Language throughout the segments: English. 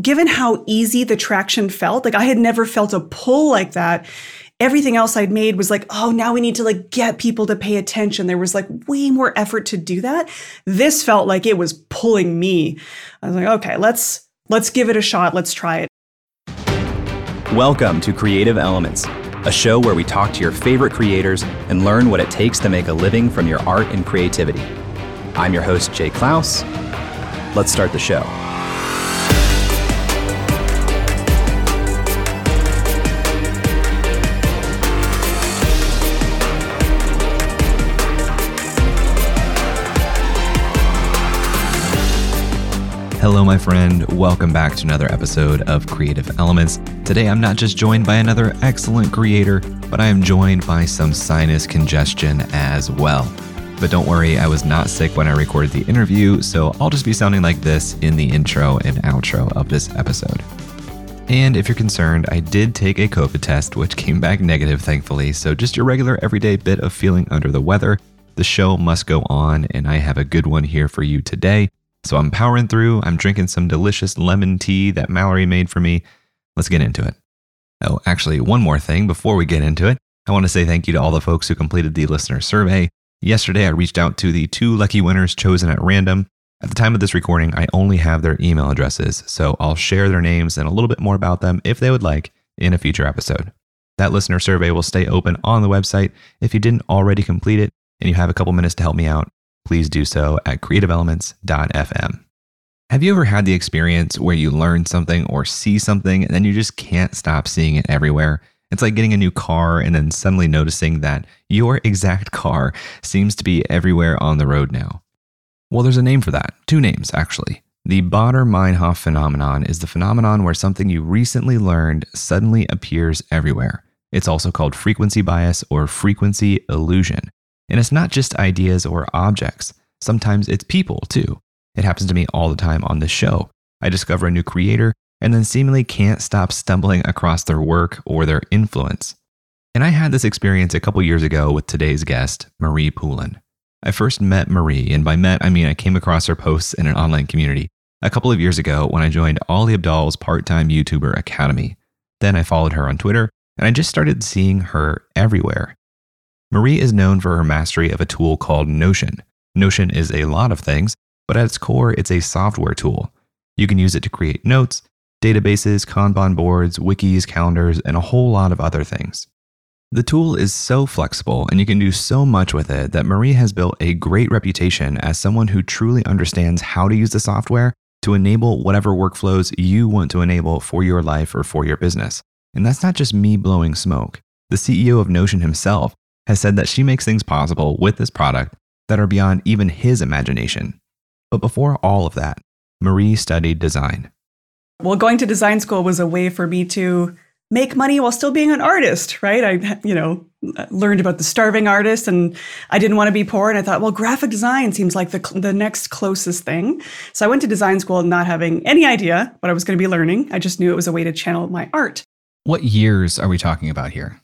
given how easy the traction felt, like I had never felt a pull like that. Everything else I'd made was like, oh, now we need to like get people to pay attention. There was like way more effort to do that. This felt like it was pulling me. I was like, okay, let's let's give it a shot. Let's try it. Welcome to Creative Elements, a show where we talk to your favorite creators and learn what it takes to make a living from your art and creativity. I'm your host, Jay Clouse. Let's start the show. Hello, my friend. Welcome back to another episode of Creative Elements. Today, I'm not just joined by another excellent creator, but I am joined by some sinus congestion as well. But don't worry, I was not sick when I recorded the interview, so I'll just be sounding like this in the intro and outro of this episode. And if you're concerned, I did take a COVID test, which came back negative, thankfully. So just your regular everyday bit of feeling under the weather. The show must go on, and I have a good one here for you today. So I'm powering through. I'm drinking some delicious lemon tea that Mallory made for me. Let's get into it. Oh, actually, one more thing before we get into it. I want to say thank you to all the folks who completed the listener survey. Yesterday, I reached out to the two lucky winners chosen at random. At the time of this recording, I only have their email addresses, so I'll share their names and a little bit more about them if they would like in a future episode. That listener survey will stay open on the website. If you didn't already complete it and you have a couple minutes to help me out, please do so at creativeelements.fm. Have you ever had the experience where you learn something or see something and then you just can't stop seeing it everywhere? It's like getting a new car and then suddenly noticing that your exact car seems to be everywhere on the road now. Well, there's a name for that, two names actually. The Baader-Meinhof phenomenon is the phenomenon where something you recently learned suddenly appears everywhere. It's also called frequency bias or frequency illusion. And it's not just ideas or objects, sometimes it's people too. It happens to me all the time on this show. I discover a new creator and then seemingly can't stop stumbling across their work or their influence. And I had this experience a couple years ago with today's guest, Marie Poulin. I first met Marie, and by met, I mean I came across her posts in an online community a couple of years ago when I joined Ali Abdaal's part time YouTuber Academy. Then I followed her on Twitter, and I just started seeing her everywhere. Marie is known for her mastery of a tool called Notion. Notion is a lot of things, but at its core, it's a software tool. You can use it to create notes, databases, Kanban boards, wikis, calendars, and a whole lot of other things. The tool is so flexible and you can do so much with it that Marie has built a great reputation as someone who truly understands how to use the software to enable whatever workflows you want to enable for your life or for your business. And that's not just me blowing smoke. The CEO of Notion himself has said that she makes things possible with this product that are beyond even his imagination. But before all of that, Marie studied design. Well, going to design school was a way for me to make money while still being an artist, right? I, you know, learned about the starving artist and I didn't want to be poor. And I thought, well, graphic design seems like the, the next closest thing. So I went to design school not having any idea what I was going to be learning. I just knew it was a way to channel my art. What years are we talking about here?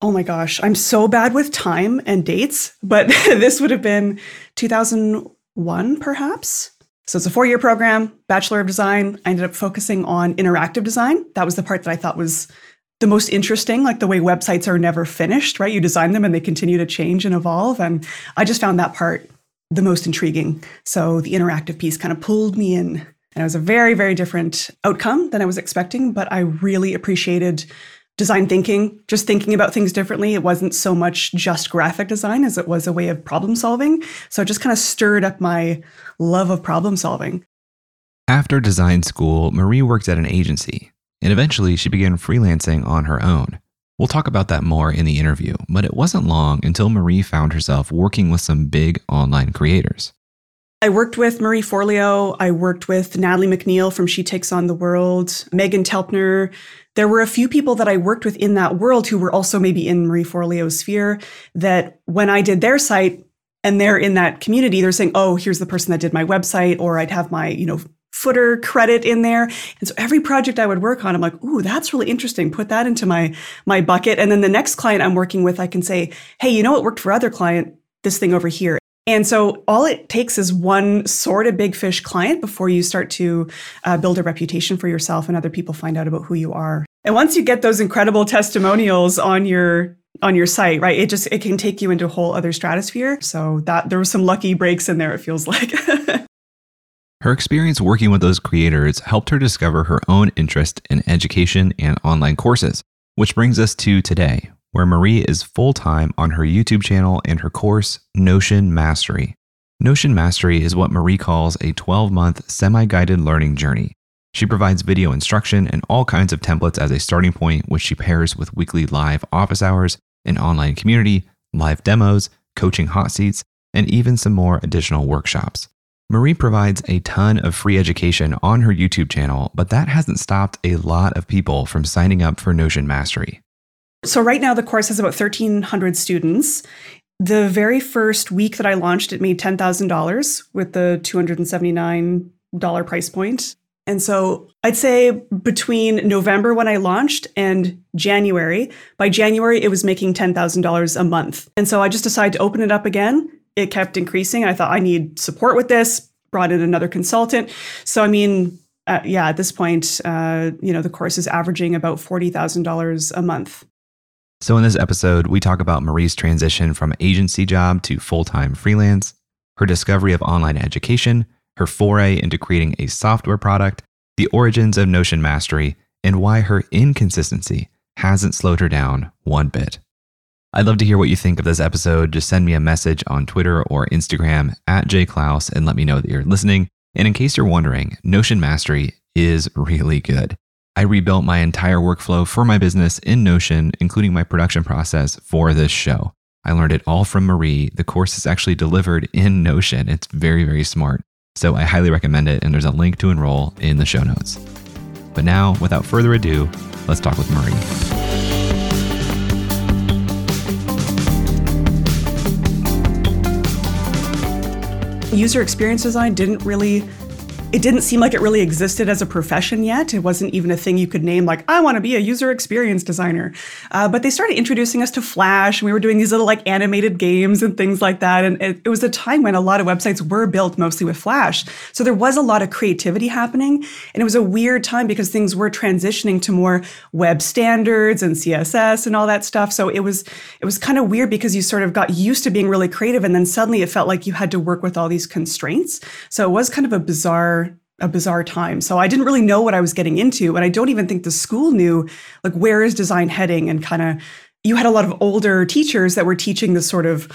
Oh my gosh, I'm so bad with time and dates, but this would have been 2001 perhaps. So it's a four year program, Bachelor of Design. I ended up focusing on interactive design. That was the part that I thought was the most interesting, like the way websites are never finished, right? You design them and they continue to change and evolve. And I just found that part the most intriguing. So the interactive piece kind of pulled me in. And it was a very, very different outcome than I was expecting, but I really appreciated design thinking, just thinking about things differently. It wasn't so much just graphic design as it was a way of problem solving. So it just kind of stirred up my love of problem solving. After design school, Marie worked at an agency, and eventually she began freelancing on her own. We'll talk about that more in the interview, but it wasn't long until Marie found herself working with some big online creators. I worked with Marie Forleo. I worked with Natalie MacNeil from She Takes on the World, Meghan Telpner. There were a few people that I worked with in that world who were also maybe in Marie Forleo's sphere that when I did their site and they're in that community, they're saying, oh, here's the person that did my website, or I'd have my, you know, footer credit in there. And so every project I would work on, I'm like, ooh, that's really interesting. Put that into my my bucket. And then the next client I'm working with, I can say, hey, you know what worked for other client? This thing over here. And so all it takes is one sort of big fish client before you start to uh, build a reputation for yourself and other people find out about who you are. And once you get those incredible testimonials on your on your site, right? It just it can take you into a whole other stratosphere. So that there was some lucky breaks in there it feels like. her experience working with those creators helped her discover her own interest in education and online courses, which brings us to today, where Marie is full time on her YouTube channel and her course, Notion Mastery. Notion Mastery is what Marie calls a 12 month semi guided learning journey. She provides video instruction and all kinds of templates as a starting point, which she pairs with weekly live office hours, an online community, live demos, coaching hot seats, and even some more additional workshops. Marie provides a ton of free education on her YouTube channel, but that hasn't stopped a lot of people from signing up for Notion Mastery. So right now the course has about 1300 students. The very first week that I launched it made $10,000 with the $279 price point. And so I'd say between November when I launched and January, by January it was making $10,000 a month. And so I just decided to open it up again. It kept increasing. I thought I need support with this, brought in another consultant. So I mean, uh, yeah, at this point, uh, you know, the course is averaging about $40,000 a month. So, in this episode, we talk about Marie's transition from agency job to full time freelance, her discovery of online education, her foray into creating a software product, the origins of Notion Mastery, and why her inconsistency hasn't slowed her down one bit. I'd love to hear what you think of this episode. Just send me a message on Twitter or Instagram at jayclouse and let me know that you're listening. And in case you're wondering, Notion Mastery is really good. I rebuilt my entire workflow for my business in Notion, including my production process for this show. I learned it all from Marie. The course is actually delivered in Notion. It's very, very smart. So I highly recommend it, and there's a link to enroll in the show notes. But now, without further ado, let's talk with Marie. User experience design didn't really it didn't seem like it really existed as a profession yet. It wasn't even a thing you could name, like, I want to be a user experience designer. Uh, but they started introducing us to Flash, and we were doing these little like animated games and things like that. And it, it was a time when a lot of websites were built mostly with Flash. So there was a lot of creativity happening. And it was a weird time because things were transitioning to more web standards and CSS and all that stuff. So it was it was kind of weird because you sort of got used to being really creative and then suddenly it felt like you had to work with all these constraints. So it was kind of a bizarre a bizarre time. So I didn't really know what I was getting into, and I don't even think the school knew like where is design heading and kind of you had a lot of older teachers that were teaching the sort of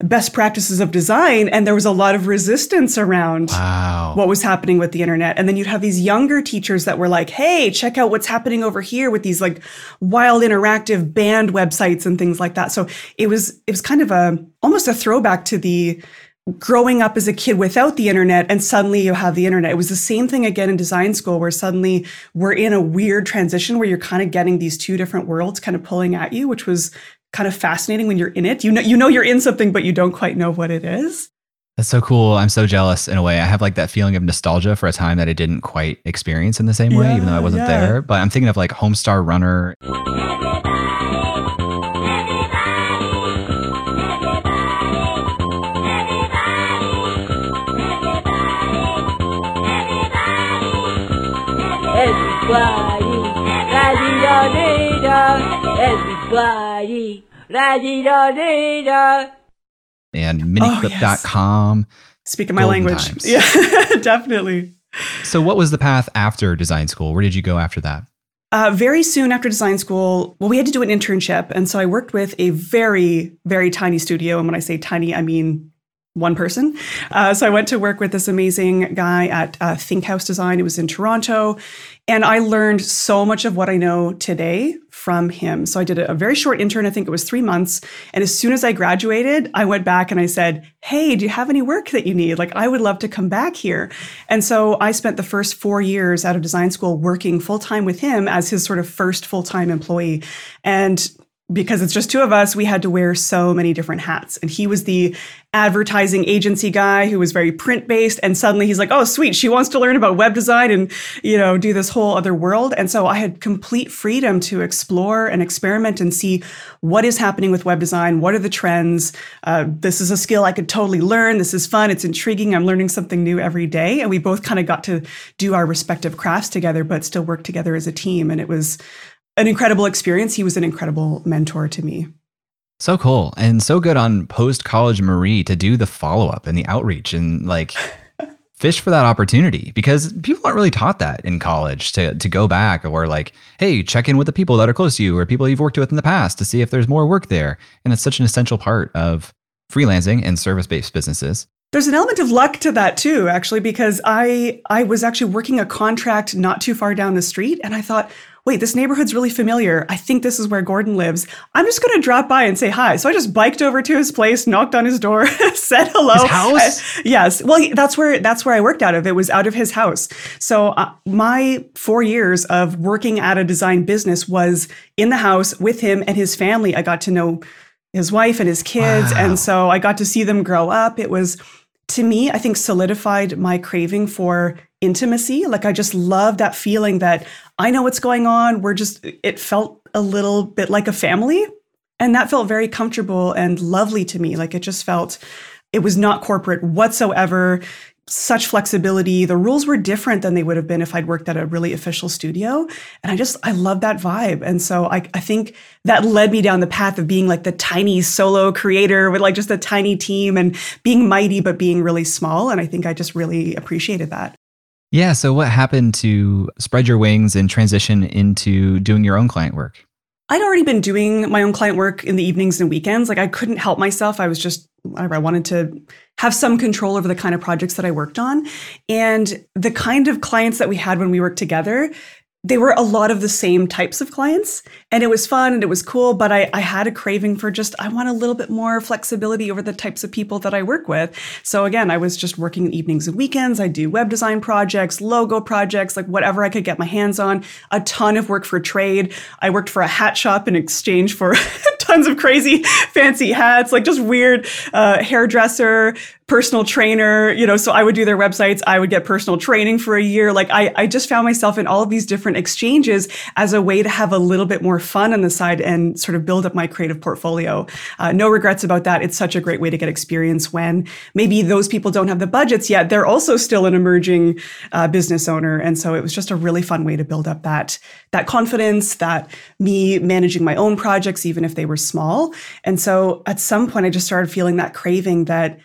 best practices of design and there was a lot of resistance around wow. what was happening with the internet and then you'd have these younger teachers that were like hey check out what's happening over here with these like wild interactive band websites and things like that so it was it was kind of a almost a throwback to the growing up as a kid without the internet and suddenly you have the internet. It was the same thing again in design school where suddenly we're in a weird transition where you're kind of getting these two different worlds kind of pulling at you, which was kind of fascinating when you're in it. You know you know you're in something but you don't quite know what it is. That's so cool. I'm so jealous in a way. I have like that feeling of nostalgia for a time that I didn't quite experience in the same way, yeah, even though I wasn't yeah. there. But I'm thinking of like Homestar Runner. Everybody, And miniclip.com. Oh, yes. Speaking my language. Times. Yeah, definitely. So, what was the path after design school? Where did you go after that? uh, very soon after design school, well, we had to do an internship. And so I worked with a very, very tiny studio. And when I say tiny, I mean one person. Uh, so I went to work with this amazing guy at uh, Think House Design. It was in Toronto. And I learned so much of what I know today from him. So I did a, a very short intern, I think it was three months. And as soon as I graduated, I went back and I said, Hey, do you have any work that you need? Like, I would love to come back here. And so I spent the first four years out of design school working full time with him as his sort of first full time employee. And because it's just two of us, we had to wear so many different hats. And he was the advertising agency guy who was very print based. And suddenly he's like, oh, sweet, she wants to learn about web design and, you know, do this whole other world. And so I had complete freedom to explore and experiment and see what is happening with web design. What are the trends? Uh, this is a skill I could totally learn. This is fun. It's intriguing. I'm learning something new every day. And we both kind of got to do our respective crafts together, but still work together as a team. And it was, an incredible experience. He was an incredible mentor to me. So cool. And so good on post college Marie to do the follow up and the outreach and like fish for that opportunity because people aren't really taught that in college to, to go back or like, hey, check in with the people that are close to you or people you've worked with in the past to see if there's more work there. And it's such an essential part of freelancing and service based businesses. There's an element of luck to that too, actually, because I I was actually working a contract not too far down the street and I thought, wait, this neighborhood's really familiar. I think this is where Gordon lives. I'm just going to drop by and say hi. So I just biked over to his place, knocked on his door, said hello. His house? Uh, yes. Well, that's where that's where I worked out of. It was out of his house. So uh, my 4 years of working at a design business was in the house with him and his family. I got to know his wife and his kids wow. and so I got to see them grow up. It was to me, I think solidified my craving for intimacy. Like I just love that feeling that I know what's going on. We're just, it felt a little bit like a family. And that felt very comfortable and lovely to me. Like it just felt, it was not corporate whatsoever. Such flexibility. The rules were different than they would have been if I'd worked at a really official studio. And I just, I love that vibe. And so I, I think that led me down the path of being like the tiny solo creator with like just a tiny team and being mighty, but being really small. And I think I just really appreciated that. Yeah. So, what happened to spread your wings and transition into doing your own client work? I'd already been doing my own client work in the evenings and weekends. Like, I couldn't help myself. I was just, I wanted to have some control over the kind of projects that I worked on. And the kind of clients that we had when we worked together, they were a lot of the same types of clients and it was fun and it was cool but I, I, had a craving for just i want a little bit more flexibility over the types of people that i work with. So again i was just working evenings and weekends. I do web design projects logo projects like whatever i could get my hands on. A ton of work for trade. I worked for a hat shop in exchange for tons of crazy fancy hats like just weird uh, hairdresser personal trainer, you know, so I would do their websites. I would get personal training for a year. Like I, I just found myself in all of these different exchanges as a way to have a little bit more fun on the side and sort of build up my creative portfolio. Uh, no regrets about that. It's such a great way to get experience when maybe those people don't have the budgets yet. They're also still an emerging uh, business owner. And so it was just a really fun way to build up that, that confidence, that me managing my own projects, even if they were small. And so at some point, I just started feeling that craving that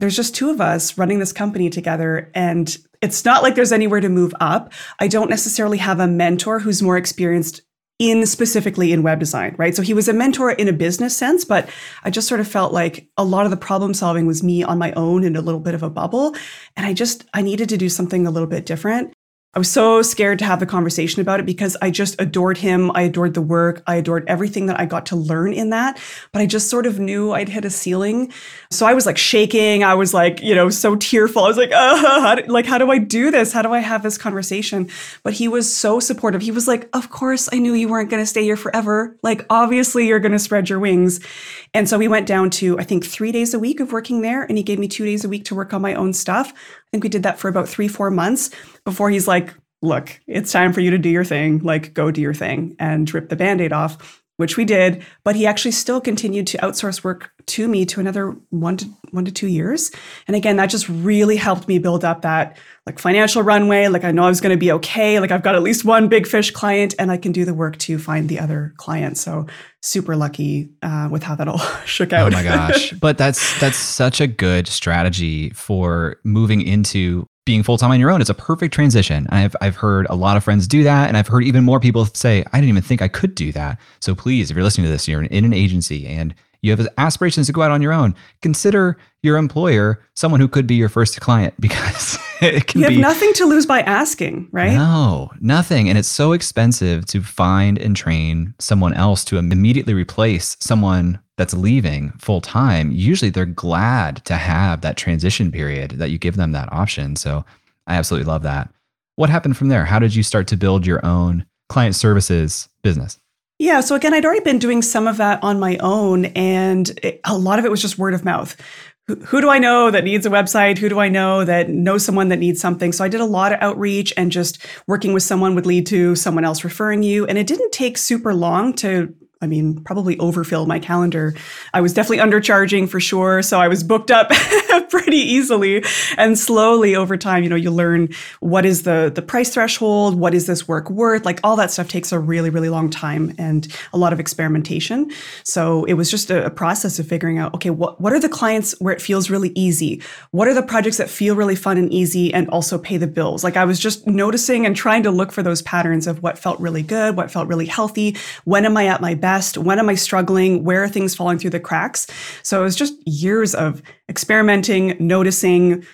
there's just two of us running this company together and it's not like there's anywhere to move up. I don't necessarily have a mentor who's more experienced in specifically in web design, right? So he was a mentor in a business sense, but I just sort of felt like a lot of the problem solving was me on my own in a little bit of a bubble. And I just, I needed to do something a little bit different. I was so scared to have the conversation about it because I just adored him. I adored the work. I adored everything that I got to learn in that. But I just sort of knew I'd hit a ceiling. So I was like shaking. I was like, you know, so tearful. I was like, uh, how do, like, how do I do this? How do I have this conversation? But he was so supportive. He was like, of course, I knew you weren't going to stay here forever. Like, obviously, you're going to spread your wings. And so we went down to, I think, three days a week of working there. And he gave me two days a week to work on my own stuff. I think we did that for about three, four months before he's like, look, it's time for you to do your thing. Like, go do your thing and rip the band aid off, which we did. But he actually still continued to outsource work to me to another one to one to two years. And again, that just really helped me build up that like financial runway. Like, I know I was going to be okay. Like, I've got at least one big fish client and I can do the work to find the other client. So, super lucky uh, with how that all shook out. Oh my gosh. but that's, that's such a good strategy for moving into being full time on your own is a perfect transition. I've, I've heard a lot of friends do that. And I've heard even more people say, I didn't even think I could do that. So please, if you're listening to this, you're in an agency and you have aspirations to go out on your own, consider your employer someone who could be your first client because it can you have be nothing to lose by asking, right? no, nothing. And it's so expensive to find and train someone else to immediately replace someone that's leaving full time. Usually they're glad to have that transition period that you give them that option. So I absolutely love that. What happened from there? How did you start to build your own client services business? Yeah. So again, I'd already been doing some of that on my own, and it, a lot of it was just word of mouth. Who, who do I know that needs a website? Who do I know that knows someone that needs something? So I did a lot of outreach, and just working with someone would lead to someone else referring you. And it didn't take super long to I mean, probably overfill my calendar. I was definitely undercharging for sure. So I was booked up pretty easily. And slowly over time, you know, you learn what is the, the price threshold? What is this work worth? Like all that stuff takes a really, really long time and a lot of experimentation. So it was just a, a process of figuring out, okay, what, what are the clients where it feels really easy? What are the projects that feel really fun and easy and also pay the bills? Like I was just noticing and trying to look for those patterns of what felt really good, what felt really healthy. When am I at my best? When am I struggling? Where are things falling through the cracks? So it was just years of experimenting, noticing,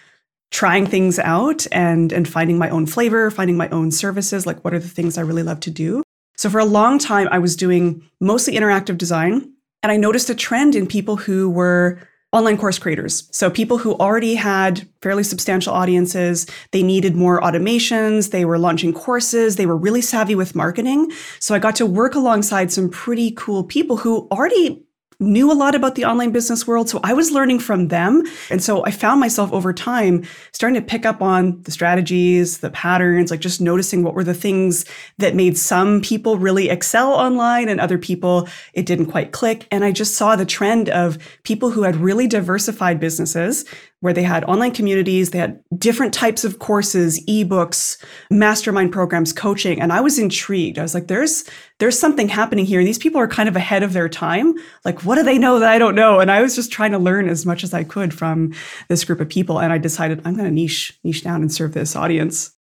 trying things out and and finding my own flavor, finding my own services, like what are the things I really love to do. So for a long time I was doing mostly interactive design and I noticed a trend in people who were online course creators. So people who already had fairly substantial audiences, they needed more automations, they were launching courses, they were really savvy with marketing. So I got to work alongside some pretty cool people who already knew a lot about the online business world. So I was learning from them. And so I found myself over time starting to pick up on the strategies, the patterns, like just noticing what were the things that made some people really excel online and other people it didn't quite click. And I just saw the trend of people who had really diversified businesses where they had online communities, they had different types of courses, ebooks, mastermind programs, coaching, and I was intrigued. I was like there's there's something happening here. These people are kind of ahead of their time. Like what do they know that I don't know? And I was just trying to learn as much as I could from this group of people and I decided I'm going to niche niche down and serve this audience.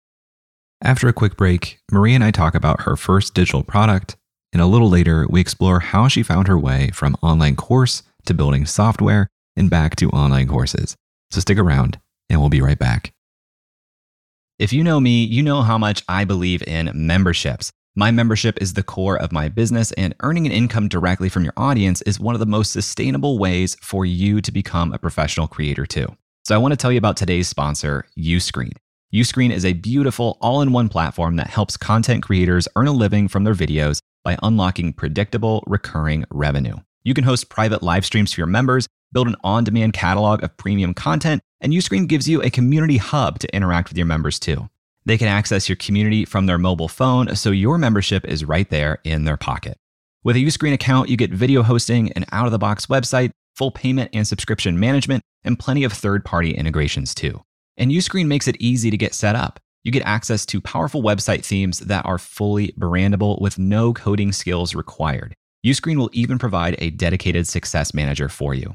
After a quick break, Marie and I talk about her first digital product, and a little later, we explore how she found her way from online course to building software and back to online courses. So stick around and we'll be right back. If you know me, you know how much I believe in memberships. My membership is the core of my business, and earning an income directly from your audience is one of the most sustainable ways for you to become a professional creator, too. So, I want to tell you about today's sponsor, Uscreen. Uscreen is a beautiful all in one platform that helps content creators earn a living from their videos by unlocking predictable, recurring revenue. You can host private live streams for your members build an on demand catalog of premium content, and Uscreen gives you a community hub to interact with your members too. They can access your community from their mobile phone, so your membership is right there in their pocket. With a Uscreen account, you get video hosting, an out of the box website, full payment and subscription management, and plenty of third party integrations too. And Uscreen makes it easy to get set up. You get access to powerful website themes that are fully brandable with no coding skills required. Uscreen will even provide a dedicated success manager for you.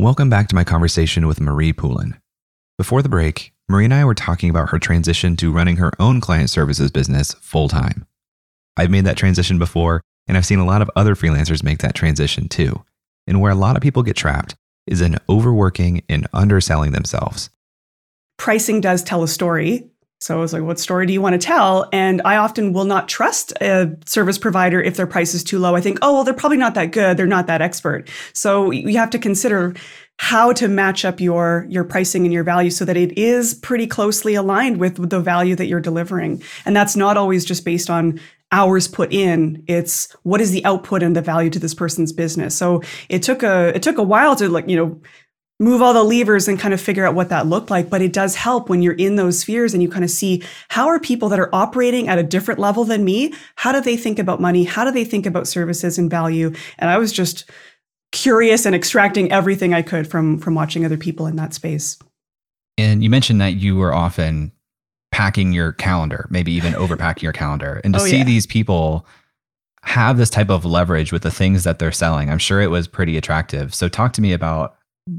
Welcome back to my conversation with Marie Poulin. Before the break, Marie and I were talking about her transition to running her own client services business full time. I've made that transition before, and I've seen a lot of other freelancers make that transition too. And where a lot of people get trapped is in overworking and underselling themselves. Pricing does tell a story. So I was like, what story do you want to tell? And I often will not trust a service provider if their price is too low. I think, oh, well, they're probably not that good. They're not that expert. So you have to consider how to match up your your pricing and your value so that it is pretty closely aligned with the value that you're delivering. And that's not always just based on hours put in it's what is the output and the value to this person's business so it took a it took a while to like you know move all the levers and kind of figure out what that looked like but it does help when you're in those spheres and you kind of see how are people that are operating at a different level than me how do they think about money how do they think about services and value and i was just curious and extracting everything i could from from watching other people in that space and you mentioned that you were often packing your calendar, maybe even overpacking your calendar. And to oh, see yeah. these people have this type of leverage with the things that they're selling, I'm sure it was pretty attractive. So, talk to me about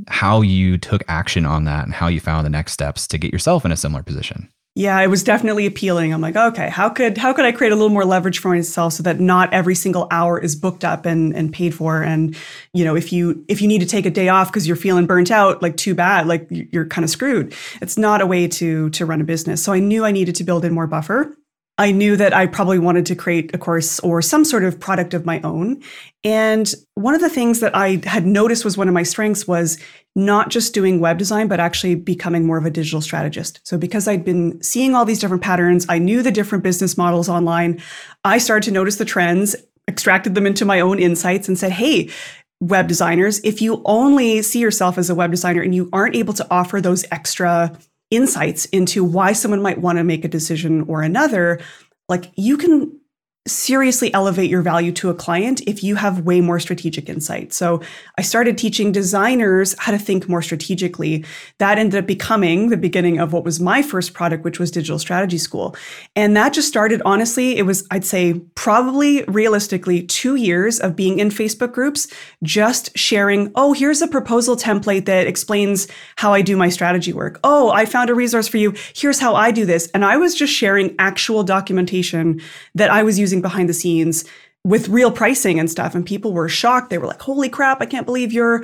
how you took action on that and how you found the next steps to get yourself in a similar position. Yeah it was definitely appealing. I'm like okay how could how could i create a little more leverage for myself so that not every single hour is booked up and and paid for? And you know if you if you need to take a day off because you're feeling burnt out like too bad like you're kind of screwed. It's not a way to to run a business. So i knew i needed to build in more buffer I knew that I probably wanted to create a course or some sort of product of my own. And one of the things that I had noticed was one of my strengths was not just doing web design, but actually becoming more of a digital strategist. So, because I'd been seeing all these different patterns, I knew the different business models online. I started to notice the trends, extracted them into my own insights, and said, hey, web designers, if you only see yourself as a web designer and you aren't able to offer those extra insights into why someone might want to make a decision or another, like you can seriously elevate your value to a client if you have way more strategic insight. So I started teaching designers how to think more strategically. That ended up becoming the beginning of what was my first product, which was Digital Strategy School. And that just started, honestly, it was, I'd say, probably realistically two years of being in Facebook groups, just sharing, oh, here's a proposal template that explains how I do my strategy work. Oh, I found a resource for you. Here's how I do this. And I was just sharing actual documentation that I was using using behind the scenes with real pricing and stuff. And people were shocked. They were like holy crap i can't believe you're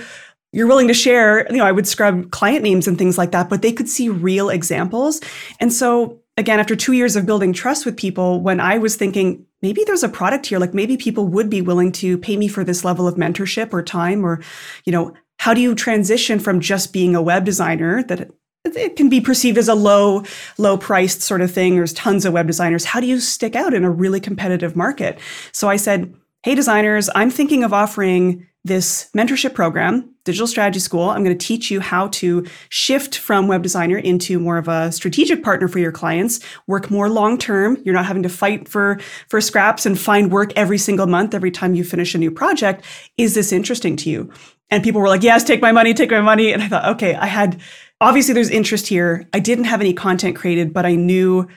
you're willing to share. You know i would scrub client names and things like that but they could see real examples. And so again after 2 years of building trust with people when i was thinking maybe there's a product here. Like maybe people would be willing to pay me for this level of mentorship or time or you know how do you transition from just being a web designer that it can be perceived as a low low priced sort of thing. There's tons of web designers. How do you stick out in a really competitive market? So i said hey designers i'm thinking of offering this mentorship program digital strategy school. I'm going to teach you how to shift from web designer into more of a strategic partner for your clients work more long term. You're not having to fight for for scraps and find work every single month every time you finish a new project. Is this interesting to you? And people were like yes take my money take my money. And i thought okay i had obviously there's interest here. I didn't have any content created, but I knew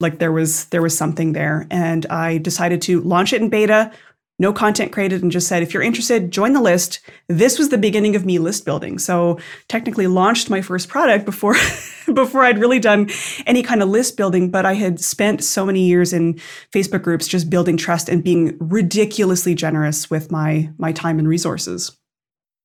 like there was there was something there and I decided to launch it in beta, no content created and just said if you're interested, join the list. This was the beginning of me list building. So technically launched my first product before before I'd really done any kind of list building, but I had spent so many years in Facebook groups just building trust and being ridiculously generous with my my time and resources.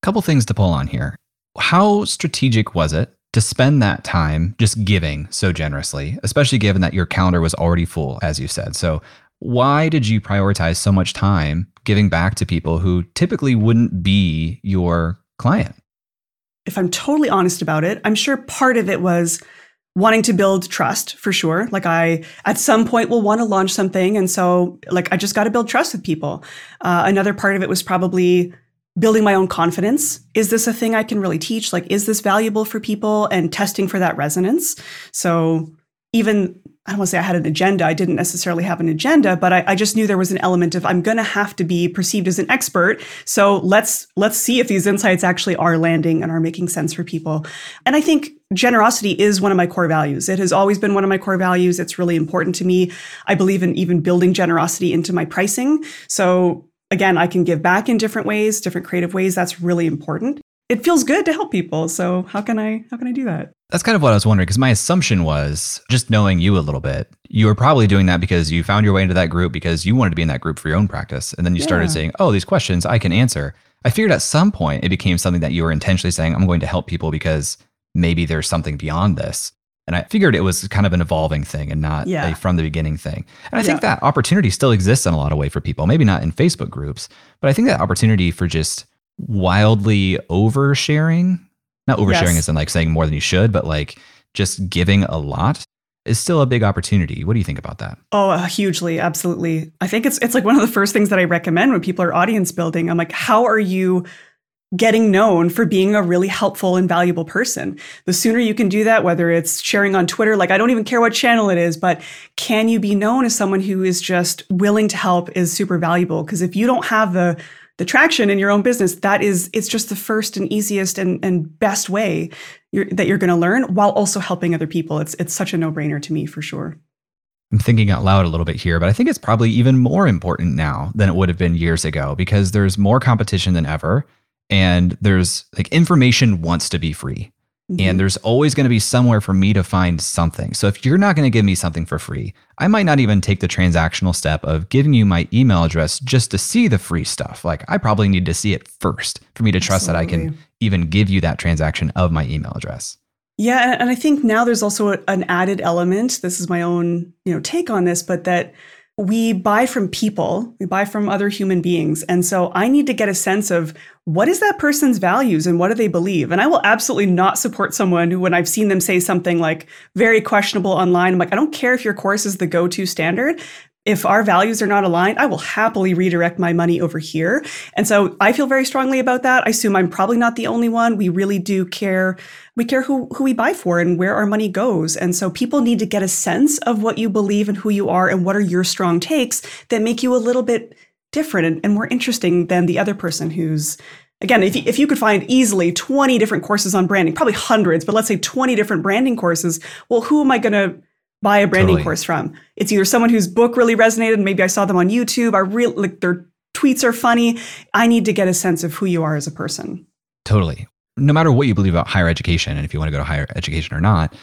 Couple things to pull on here. How strategic was it to spend that time just giving so generously, especially given that your calendar was already full, as you said. So, why did you prioritize so much time giving back to people who typically wouldn't be your client? If I'm totally honest about it, I'm sure part of it was wanting to build trust for sure. Like I, at some point, will want to launch something, and so like I just got to build trust with people. Uh, another part of it was probably building my own confidence. Is this a thing I can really teach? Like, is this valuable for people? And testing for that resonance. So even I don't want to say I had an agenda. I didn't necessarily have an agenda, but I, I just knew there was an element of I'm going to have to be perceived as an expert. So let's let's see if these insights actually are landing and are making sense for people. And I think generosity is one of my core values. It has always been one of my core values. It's really important to me. I believe in even building generosity into my pricing. So again, I can give back in different ways, different creative ways. That's really important. It feels good to help people. So how can I how can I do that? That's kind of what I was wondering because my assumption was just knowing you a little bit, you were probably doing that because you found your way into that group because you wanted to be in that group for your own practice. And then you yeah. started saying, oh, these questions I can answer. I figured at some point it became something that you were intentionally saying, I'm going to help people because maybe there's something beyond this. And I figured it was kind of an evolving thing and not yeah. a from the beginning thing. And I think that opportunity still exists in a lot of way for people. Maybe not in Facebook groups, but I think that opportunity for just wildly oversharing not oversharing yes. as in like saying more than you should, but like just giving a lot is still a big opportunity. What do you think about that? Oh, uh, hugely, absolutely. I think it's it's like one of the first things that I recommend when people are audience building. I'm like, how are you getting known for being a really helpful and valuable person? The sooner you can do that, whether it's sharing on Twitter, like I don't even care what channel it is, but can you be known as someone who is just willing to help is super valuable because if you don't have the the traction in your own business, that is, it's just the first and easiest and, and best way you're, that you're going to learn while also helping other people. It's, it's such a no brainer to me for sure. I'm thinking out loud a little bit here, but I think it's probably even more important now than it would have been years ago because there's more competition than ever. And there's like information wants to be free. Mm-hmm. And there's always going to be somewhere for me to find something. So if you're not going to give me something for free, I might not even take the transactional step of giving you my email address just to see the free stuff. Like I probably need to see it first for me to trust Absolutely. that I can even give you that transaction of my email address. Yeah, and I think now there's also an added element. This is my own, you know, take on this, but that we buy from people, we buy from other human beings. And so I need to get a sense of what is that person's values and what do they believe? And I will absolutely not support someone who, when I've seen them say something like very questionable online, I'm like, I don't care if your course is the go to standard if our values are not aligned, I will happily redirect my money over here. And so I feel very strongly about that. I assume I'm probably not the only one. We really do care. We care who, who we buy for and where our money goes. And so people need to get a sense of what you believe and who you are and what are your strong takes that make you a little bit different and, and more interesting than the other person who's again, if you, if you could find easily 20 different courses on branding, probably hundreds, but let's say 20 different branding courses, well, who am I going to buy a branding totally. course from. It's either someone whose book really resonated, maybe I saw them on YouTube, I real like their tweets are funny. I need to get a sense of who you are as a person. Totally. No matter what you believe about higher education and if you want to go to higher education or not,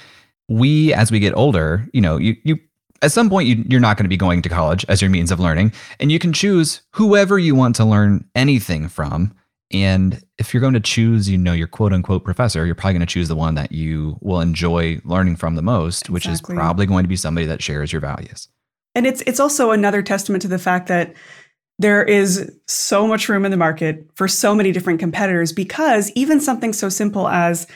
we as we get older, you know, you you at some point you, you're not going to be going to college as your means of learning and you can choose whoever you want to learn anything from and if you're going to choose, you know, your quote unquote professor, you're probably going to choose the one that you will enjoy learning from the most, exactly. which is probably going to be somebody that shares your values. And it's it's also another testament to the fact that there is so much room in the market for so many different competitors because even something so simple as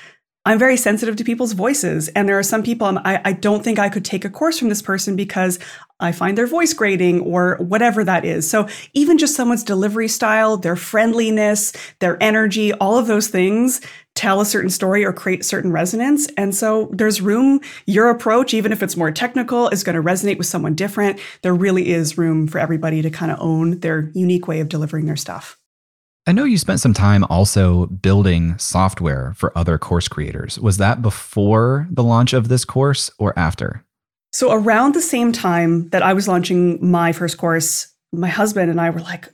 I'm very sensitive to people's voices. And there are some people I'm, I, I don't think I could take a course from this person because I find their voice grating or whatever that is. So even just someone's delivery style, their friendliness, their energy, all of those things tell a certain story or create certain resonance. And so there's room, your approach, even if it's more technical, is going to resonate with someone different. There really is room for everybody to kind of own their unique way of delivering their stuff. I know you spent some time also building software for other course creators. Was that before the launch of this course or after? So, around the same time that I was launching my first course, my husband and I were like,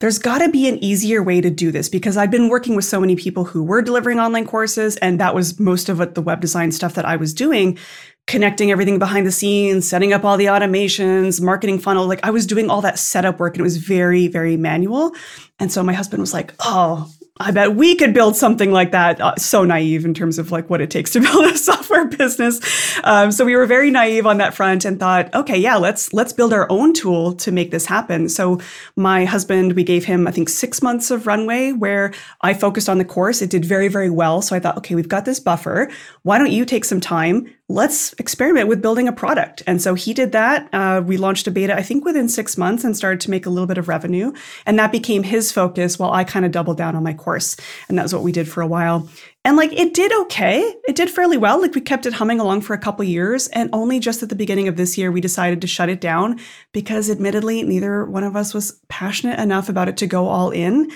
there's got to be an easier way to do this because I'd been working with so many people who were delivering online courses, and that was most of what the web design stuff that I was doing connecting everything behind the scenes, setting up all the automations, marketing funnel. Like I was doing all that setup work and it was very, very manual. And so my husband was like, oh, I bet we could build something like that. Uh, so naive in terms of like what it takes to build a software business. Um, so we were very naive on that front and thought, okay, yeah, let's let's build our own tool to make this happen. So my husband, we gave him I think six months of runway where I focused on the course. It did very very well. So I thought, okay, we've got this buffer. Why don't you take some time? Let's experiment with building a product. And so he did that. Uh, we launched a beta, I think, within six months and started to make a little bit of revenue. And that became his focus while I kind of doubled down on my course. And that was what we did for a while. And like it did okay. It did fairly well. Like we kept it humming along for a couple years. And only just at the beginning of this year, we decided to shut it down because admittedly, neither one of us was passionate enough about it to go all in.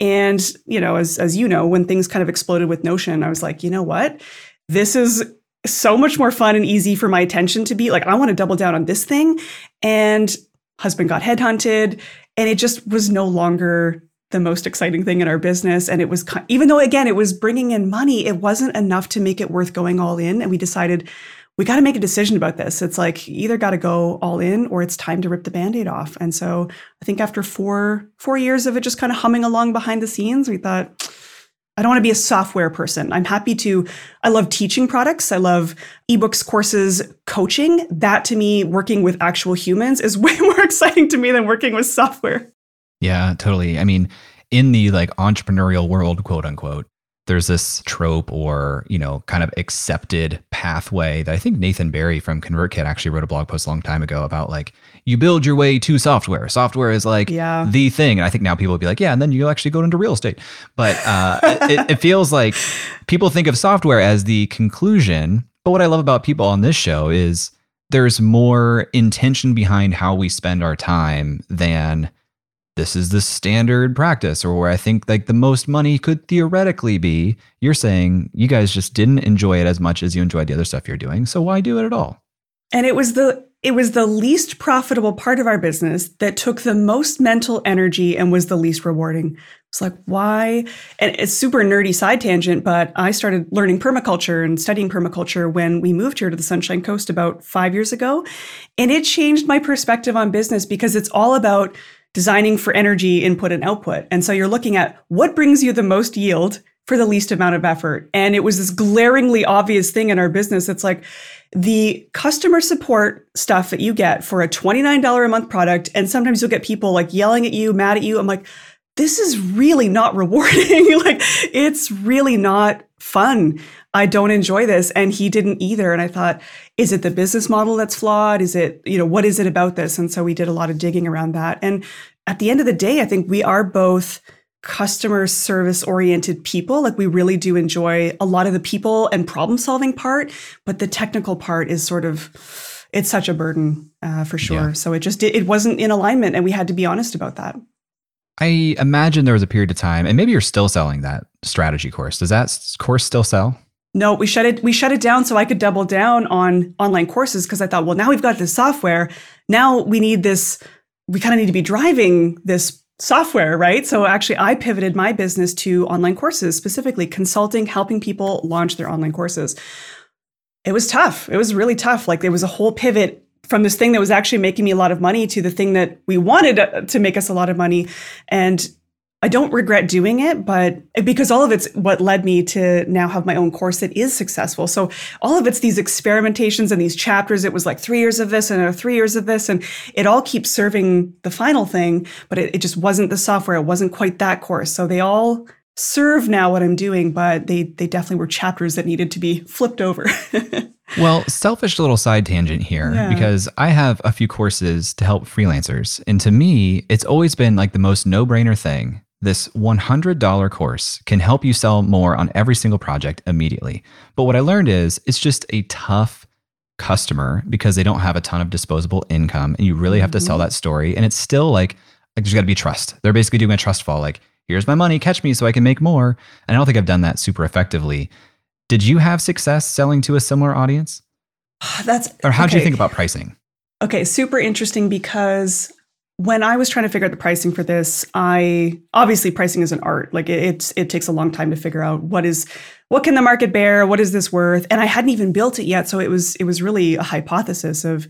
And, you know, as, as you know, when things kind of exploded with Notion, I was like, you know what? This is so much more fun and easy for my attention to be like, I want to double down on this thing. And husband got headhunted, and it just was no longer the most exciting thing in our business. And it was, even though again, it was bringing in money, it wasn't enough to make it worth going all in. And we decided we got to make a decision about this. It's like either got to go all in or it's time to rip the band-aid off. And so I think after four four years of it just kind of humming along behind the scenes, we thought I don't want to be a software person. I'm happy to I love teaching products. I love ebooks, courses, coaching. That to me working with actual humans is way more exciting to me than working with software. Yeah, totally. I mean, in the like entrepreneurial world, quote unquote, there's this trope or you know kind of accepted pathway that i think nathan barry from convertkit actually wrote a blog post a long time ago about like you build your way to software. Software is like yeah. the thing. And i think now people will be like yeah and then you actually go into real estate. But uh, it, it feels like people think of software as the conclusion. But what i love about people on this show is there's more intention behind how we spend our time than this is the standard practice or where I think like the most money could theoretically be, you're saying you guys just didn't enjoy it as much as you enjoyed the other stuff you're doing. So why do it at all? And it was the it was the least profitable part of our business that took the most mental energy and was the least rewarding. It's like why and it's super nerdy side tangent, but I started learning permaculture and studying permaculture when we moved here to the Sunshine Coast about 5 years ago, and it changed my perspective on business because it's all about designing for energy input and output. And so you're looking at what brings you the most yield for the least amount of effort. And it was this glaringly obvious thing in our business. It's like the customer support stuff that you get for a $29 a month product. And sometimes you'll get people like yelling at you, mad at you. I'm like, this is really not rewarding. like, it's really not fun. I don't enjoy this. And he didn't either. And I thought, is it the business model that's flawed? Is it, you know, what is it about this? And so we did a lot of digging around that. And at the end of the day, I think we are both customer service oriented people. Like we really do enjoy a lot of the people and problem solving part, but the technical part is sort of, it's such a burden uh, for sure. Yeah. So it just, it wasn't in alignment and we had to be honest about that. I imagine there was a period of time, and maybe you're still selling that strategy course. Does that course still sell? No, we shut it. We shut it down so I could double down on online courses because I thought, well, now we've got this software. Now we need this. We kind of need to be driving this software, right? So actually, I pivoted my business to online courses, specifically consulting, helping people launch their online courses. It was tough. It was really tough. Like there was a whole pivot from this thing that was actually making me a lot of money to the thing that we wanted uh, to make us a lot of money. And I don't regret doing it, but because all of it's what led me to now have my own course that is successful. So all of it's these experimentations and these chapters. It was like three years of this and three years of this, and it all keeps serving the final thing, but it, it just wasn't the software. It wasn't quite that course. So they all serve now what I'm doing, but they they definitely were chapters that needed to be flipped over. well, selfish little side tangent here yeah. because I have a few courses to help freelancers, and to me, it's always been like the most no-brainer thing this $100 course can help you sell more on every single project immediately. But what I learned is it's just a tough customer because they don't have a ton of disposable income and you really have to sell mm-hmm. that story. And it's still like, like there's got to be trust. They're basically doing a trust fall like, here's my money, catch me so I can make more. And I don't think I've done that super effectively. Did you have success selling to a similar audience? Ah, that's or how okay. do you think about pricing? Okay, super interesting because when I was trying to figure out the pricing for this, I obviously pricing is an art. Like it, it's it takes a long time to figure out what is what can the market bear, what is this worth, and I hadn't even built it yet, so it was it was really a hypothesis of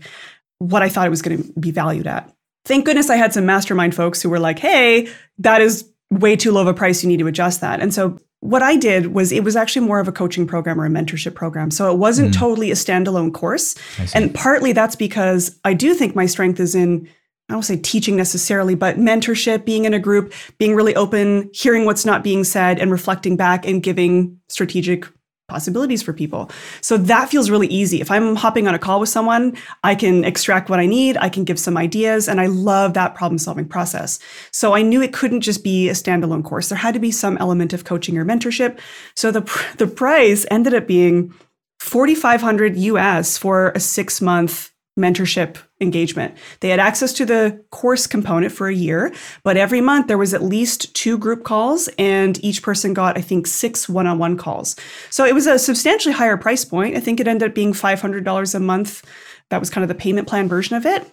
what I thought it was going to be valued at. Thank goodness I had some mastermind folks who were like, "Hey, that is way too low of a price. You need to adjust that." And so what I did was it was actually more of a coaching program or a mentorship program. So it wasn't mm. totally a standalone course. And partly that's because I do think my strength is in I don't say teaching necessarily, but mentorship, being in a group, being really open, hearing what's not being said and reflecting back and giving strategic possibilities for people. So that feels really easy. If I'm hopping on a call with someone, I can extract what I need, I can give some ideas, and I love that problem solving process. So I knew it couldn't just be a standalone course. There had to be some element of coaching or mentorship. So the the price ended up being 4500 US for a 6 month mentorship engagement. They had access to the course component for a year, but every month there was at least two group calls and each person got I think 6 one-on-one calls. So it was a substantially higher price point. I think it ended up being $500 a month. That was kind of the payment plan version of it.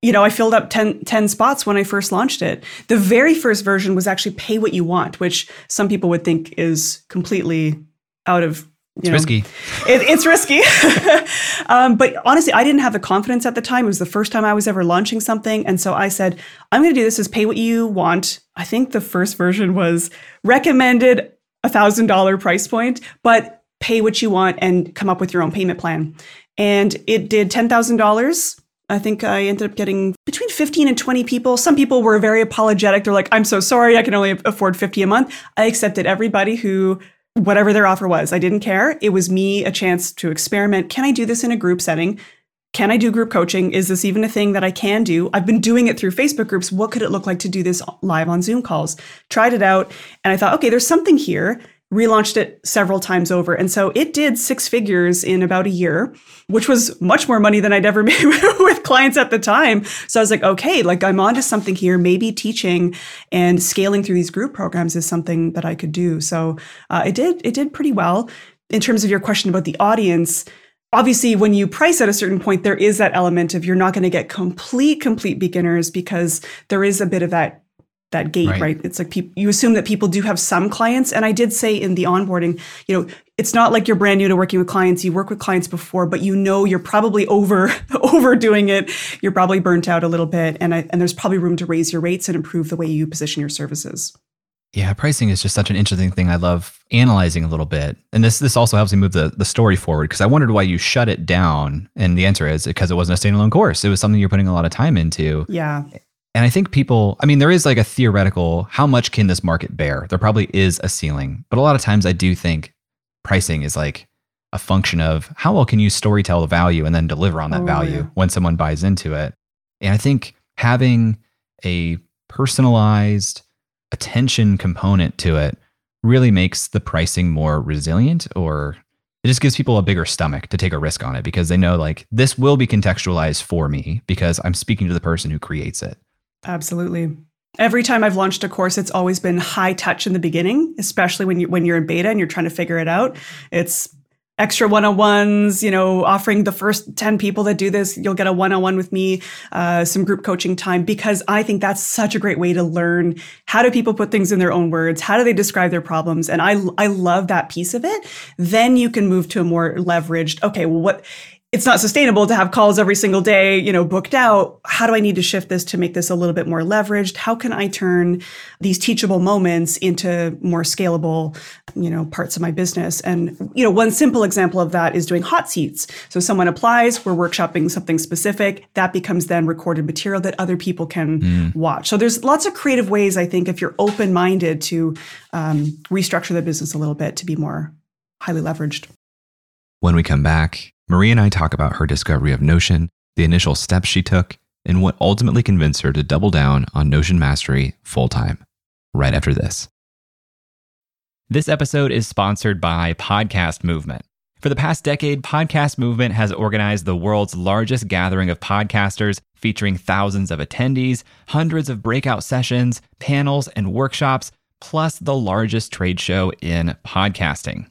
You know, I filled up 10, 10 spots when I first launched it. The very first version was actually pay what you want, which some people would think is completely out of it's know, risky. It, it's risky. um, but honestly, I didn't have the confidence at the time. It was the first time I was ever launching something. And so I said, I'm going to do this as pay what you want. I think the first version was recommended a $1,000 price point, but pay what you want and come up with your own payment plan. And it did $10,000. I think I ended up getting between 15 and 20 people. Some people were very apologetic. They're like, I'm so sorry, I can only afford 50 a month. I accepted everybody who whatever their offer was. I didn't care. It was me a chance to experiment. Can I do this in a group setting? Can I do group coaching? Is this even a thing that I can do? I've been doing it through Facebook groups. What could it look like to do this live on Zoom calls? Tried it out and I thought, okay, there's something here relaunched it several times over. And so it did six figures in about a year, which was much more money than I'd ever made with clients at the time. So I was like, okay, like I'm onto something here. Maybe teaching and scaling through these group programs is something that I could do. So uh, it did, it did pretty well. In terms of your question about the audience, obviously when you price at a certain point there is that element of you're not going to get complete complete beginners because there is a bit of that that gate, right? right? It's like pe- you assume that people do have some clients. And I did say in the onboarding, you know, it's not like you're brand new to working with clients. You work with clients before, but you know you're probably over overdoing it. You're probably burnt out a little bit, and I, and there's probably room to raise your rates and improve the way you position your services. Yeah, pricing is just such an interesting thing. I love analyzing a little bit. And this this also helps me move the, the story forward because I wondered why you shut it down. And the answer is because it wasn't a standalone course. It was something you're putting a lot of time into. Yeah. And I think people, I mean, there is like a theoretical, how much can this market bear? There probably is a ceiling. But a lot of times I do think pricing is like a function of how well can you storytell the value and then deliver on that oh, value yeah. when someone buys into it. And I think having a personalized attention component to it really makes the pricing more resilient or it just gives people a bigger stomach to take a risk on it because they know like this will be contextualized for me because I'm speaking to the person who creates it. Absolutely. Every time I've launched a course, it's always been high touch in the beginning, especially when you when you're in beta and you're trying to figure it out. It's extra one-on-ones you know offering the first 10 people that do this you'll get a one-on-one with me uh, some group coaching time because i think that's such a great way to learn how do people put things in their own words how do they describe their problems and i i love that piece of it then you can move to a more leveraged okay well what it's not sustainable to have calls every single day, you know, booked out. How do I need to shift this to make this a little bit more leveraged? How can I turn these teachable moments into more scalable, you know, parts of my business? And, you know, one simple example of that is doing hot seats. So someone applies, we're workshopping something specific, that becomes then recorded material that other people can mm. watch. So there's lots of creative ways, I think, if you're open minded to um, restructure the business a little bit to be more highly leveraged. When we come back, Marie and I talk about her discovery of Notion, the initial steps she took, and what ultimately convinced her to double down on Notion mastery full time. Right after this. This episode is sponsored by Podcast Movement. For the past decade, Podcast Movement has organized the world's largest gathering of podcasters, featuring thousands of attendees, hundreds of breakout sessions, panels, and workshops, plus the largest trade show in podcasting.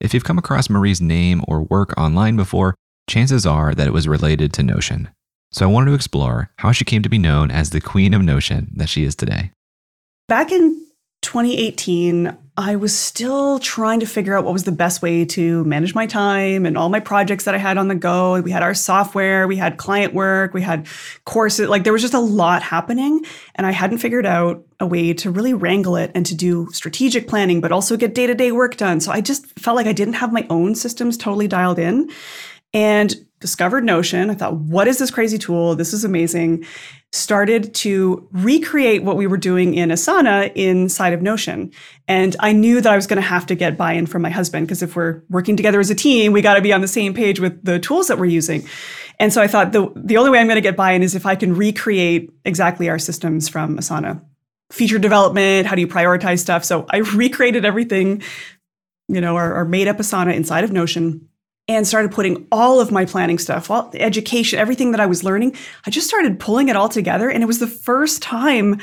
If you've come across Marie's name or work online before, chances are that it was related to Notion. So I wanted to explore how she came to be known as the queen of Notion that she is today. Back in 2018, I was still trying to figure out what was the best way to manage my time and all my projects that I had on the go. We had our software, we had client work, we had courses. Like there was just a lot happening. And I hadn't figured out a way to really wrangle it and to do strategic planning, but also get day to day work done. So I just felt like I didn't have my own systems totally dialed in. And discovered Notion. I thought, what is this crazy tool? This is amazing started to recreate what we were doing in Asana inside of Notion. And I knew that I was going to have to get buy in from my husband because if we're working together as a team, we got to be on the same page with the tools that we're using. And so I thought the, the only way I'm going to get buy in is if I can recreate exactly our systems from Asana. Feature development, how do you prioritize stuff? So I recreated everything, you know, or, our made up Asana inside of Notion and started putting all of my planning stuff, all education, everything that I was learning, I just started pulling it all together. And it was the first time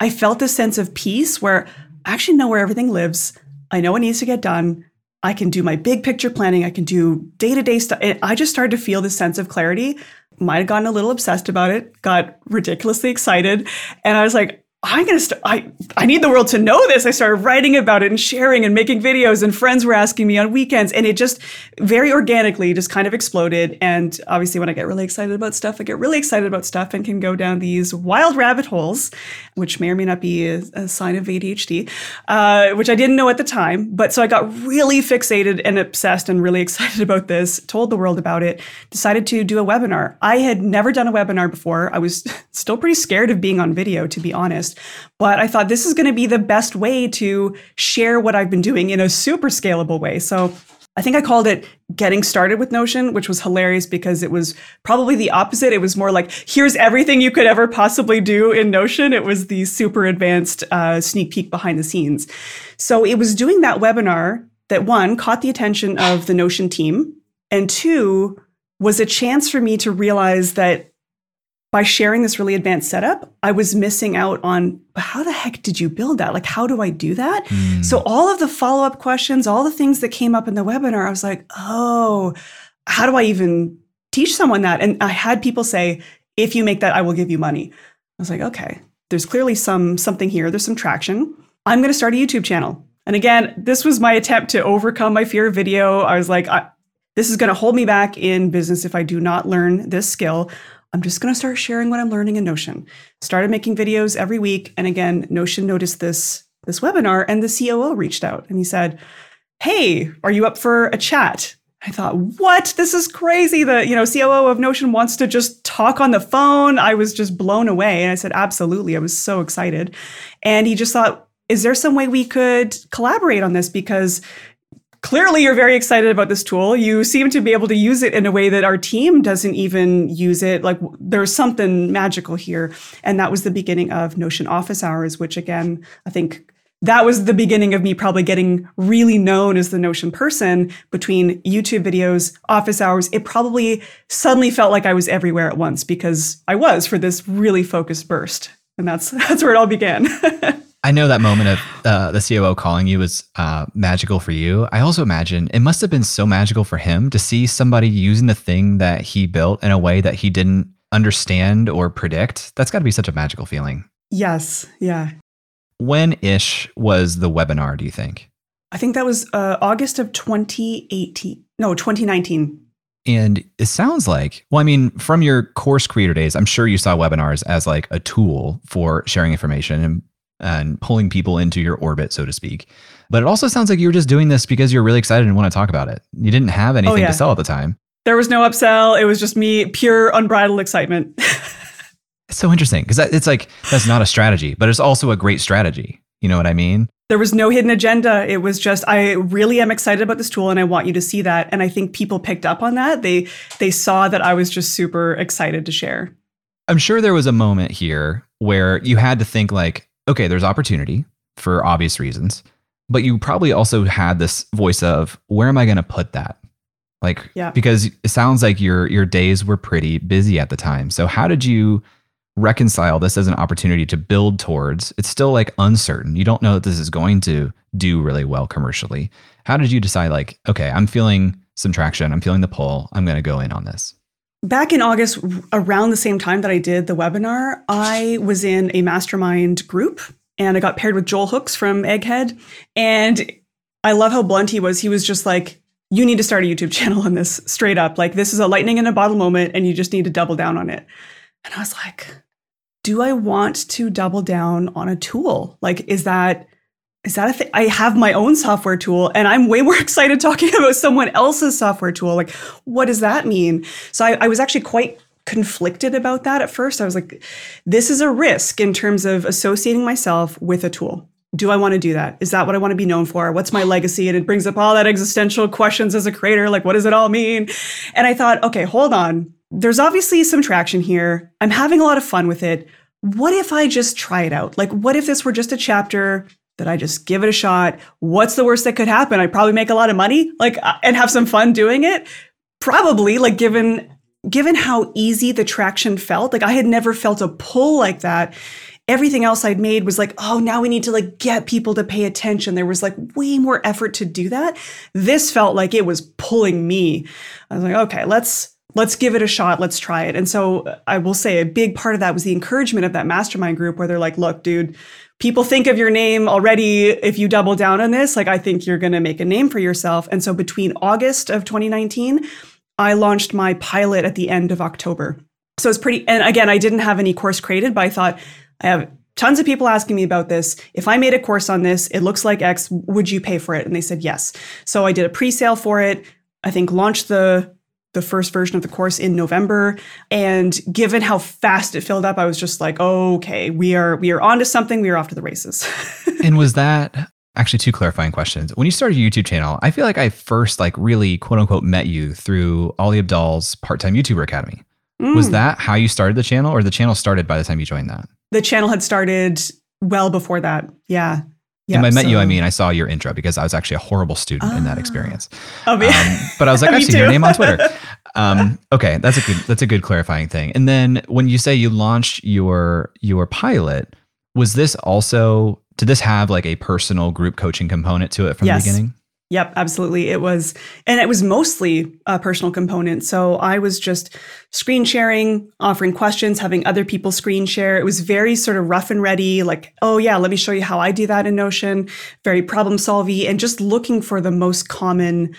I felt this sense of peace where I actually know where everything lives. I know what needs to get done. I can do my big picture planning. I can do day to day stuff. I just started to feel this sense of clarity. Might have gotten a little obsessed about it, got ridiculously excited. And I was like, I'm gonna start. I I need the world to know this. I started writing about it and sharing and making videos, and friends were asking me on weekends, and it just very organically just kind of exploded. And obviously, when I get really excited about stuff, I get really excited about stuff and can go down these wild rabbit holes, which may or may not be a, a sign of ADHD, uh, which I didn't know at the time. But so I got really fixated and obsessed and really excited about this. Told the world about it. Decided to do a webinar. I had never done a webinar before. I was still pretty scared of being on video, to be honest. But I thought this is going to be the best way to share what I've been doing in a super scalable way. So I think I called it Getting Started with Notion, which was hilarious because it was probably the opposite. It was more like, here's everything you could ever possibly do in Notion. It was the super advanced uh, sneak peek behind the scenes. So it was doing that webinar that one caught the attention of the Notion team, and two was a chance for me to realize that by sharing this really advanced setup, I was missing out on how the heck did you build that? Like, how do I do that? Mm. So, all of the follow up questions, all the things that came up in the webinar, I was like, oh, how do I even teach someone that? And I had people say, if you make that, I will give you money. I was like, okay, there's clearly some something here. There's some traction. I'm going to start a YouTube channel. And again, this was my attempt to overcome my fear of video. I was like, I, this is going to hold me back in business if I do not learn this skill. I'm just going to start sharing what I'm learning in Notion. Started making videos every week. And again, Notion noticed this, this webinar and the COO reached out and he said, Hey, are you up for a chat? I thought, what? This is crazy. The you know COO of Notion wants to just talk on the phone. I was just blown away, and I said, absolutely. I was so excited, and he just thought, is there some way we could collaborate on this? Because clearly you're very excited about this tool. You seem to be able to use it in a way that our team doesn't even use it. Like there's something magical here. And that was the beginning of Notion office hours, which again, I think that was the beginning of me probably getting really known as the Notion person between YouTube videos, office hours. It probably suddenly felt like I was everywhere at once because I was for this really focused burst. And that's that's where it all began. I know that moment of uh, the COO calling you was uh, magical for you. I also imagine it must have been so magical for him to see somebody using the thing that he built in a way that he didn't understand or predict. That's got to be such a magical feeling. Yes. Yeah. When ish was the webinar, do you think? I think that was uh, August of 2018. No, 2019. And it sounds like, well, I mean, from your course creator days, I'm sure you saw webinars as like a tool for sharing information and and pulling people into your orbit, so to speak. But it also sounds like you were just doing this because you're really excited and want to talk about it. You didn't have oh, anything oh, yeah. to sell at the time. There was no upsell. It was just me, pure unbridled excitement. it's so interesting because it's like that's not a strategy, but it's also a great strategy. You know what I mean? There was no hidden agenda. It was just I really am excited about this tool and I want you to see that. And I think people picked up on that. They they saw that I was just super excited to share. I'm sure there was a moment here where you had to think like, okay, there's opportunity for obvious reasons, but you probably also had this voice of where am I going to put that? Like Yeah. because it sounds like your your days were pretty busy at the time. So how did you reconcile this as an opportunity to build towards? It's still like uncertain. You don't know that this is going to do really well commercially. How did you decide like, okay, I'm feeling some traction, I'm feeling the pull, I'm going to go in on this? Back in August, around the same time that I did the webinar, I was in a mastermind group and I got paired with Joel Hooks from Egghead. And I love how blunt he was. He was just like, you need to start a YouTube channel on this straight up. Like, this is a lightning in a bottle moment and you just need to double down on it. And I was like, do I want to double down on a tool? Like, is that is that a thing? I have my own software tool and I'm way more excited talking about someone else's software tool. Like, what does that mean? So I, I was actually quite conflicted about that at first. I was like, this is a risk in terms of associating myself with a tool. Do I want to do that? Is that what I want to be known for? What's my legacy? And it brings up all that existential questions as a creator, like what does it all mean? And I thought, okay, hold on. There's obviously some traction here. I'm having a lot of fun with it. What if I just try it out? Like, what if this were just a chapter that I just give it a shot? What's the worst that could happen? I'd probably make a lot of money, like, uh, and have some fun doing it. Probably, like, given given how easy the traction felt, like I had never felt a pull like that. Everything else I'd made was like, oh, now we need to like get people to pay attention. There was like way more effort to do that. This felt like it was pulling me. I was like, okay, let's let's give it a shot. Let's try it. And so uh, I will say a big part of that was the encouragement of that mastermind group where they're like, look, dude, people think of your name already if you double down on this. Like, I think you're going to make a name for yourself. And so between August of 2019, I launched my pilot at the end of October. So it's pretty, and again, I didn't have any course created, but I thought I have tons of people asking me about this. If I made a course on this, it looks like X, would you pay for it? And they said yes. So I did a pre sale for it. I think launched the the first version of the course in November. And given how fast it filled up, I was just like, okay, we are we are onto something. We are off to the races. and was that actually two clarifying questions? When you started your YouTube channel, I feel like I first like really quote unquote met you through Ali Abdaal's part-time YouTuber Academy. Was Mm. that how you started the channel or the channel started by the time you joined that? the channel had started well before that. Yeah. And by met you, I mean I saw your intro because I was actually a horrible student in that Ah. experience. Oh, man. Um, but I was like, I've seen your name on Twitter. Um, okay, that's a good that's a good clarifying thing. And then when you say you launched your your pilot, was this also did this have like a personal group coaching component to it from Yes. the beginning? Yep, absolutely. It was, and it was mostly a personal component. So I was just screen sharing, offering questions, having other people screen share. It was very sort of rough and ready, like, oh, yeah, let me show you how I do that in Notion, very problem solvy, and just looking for the most common.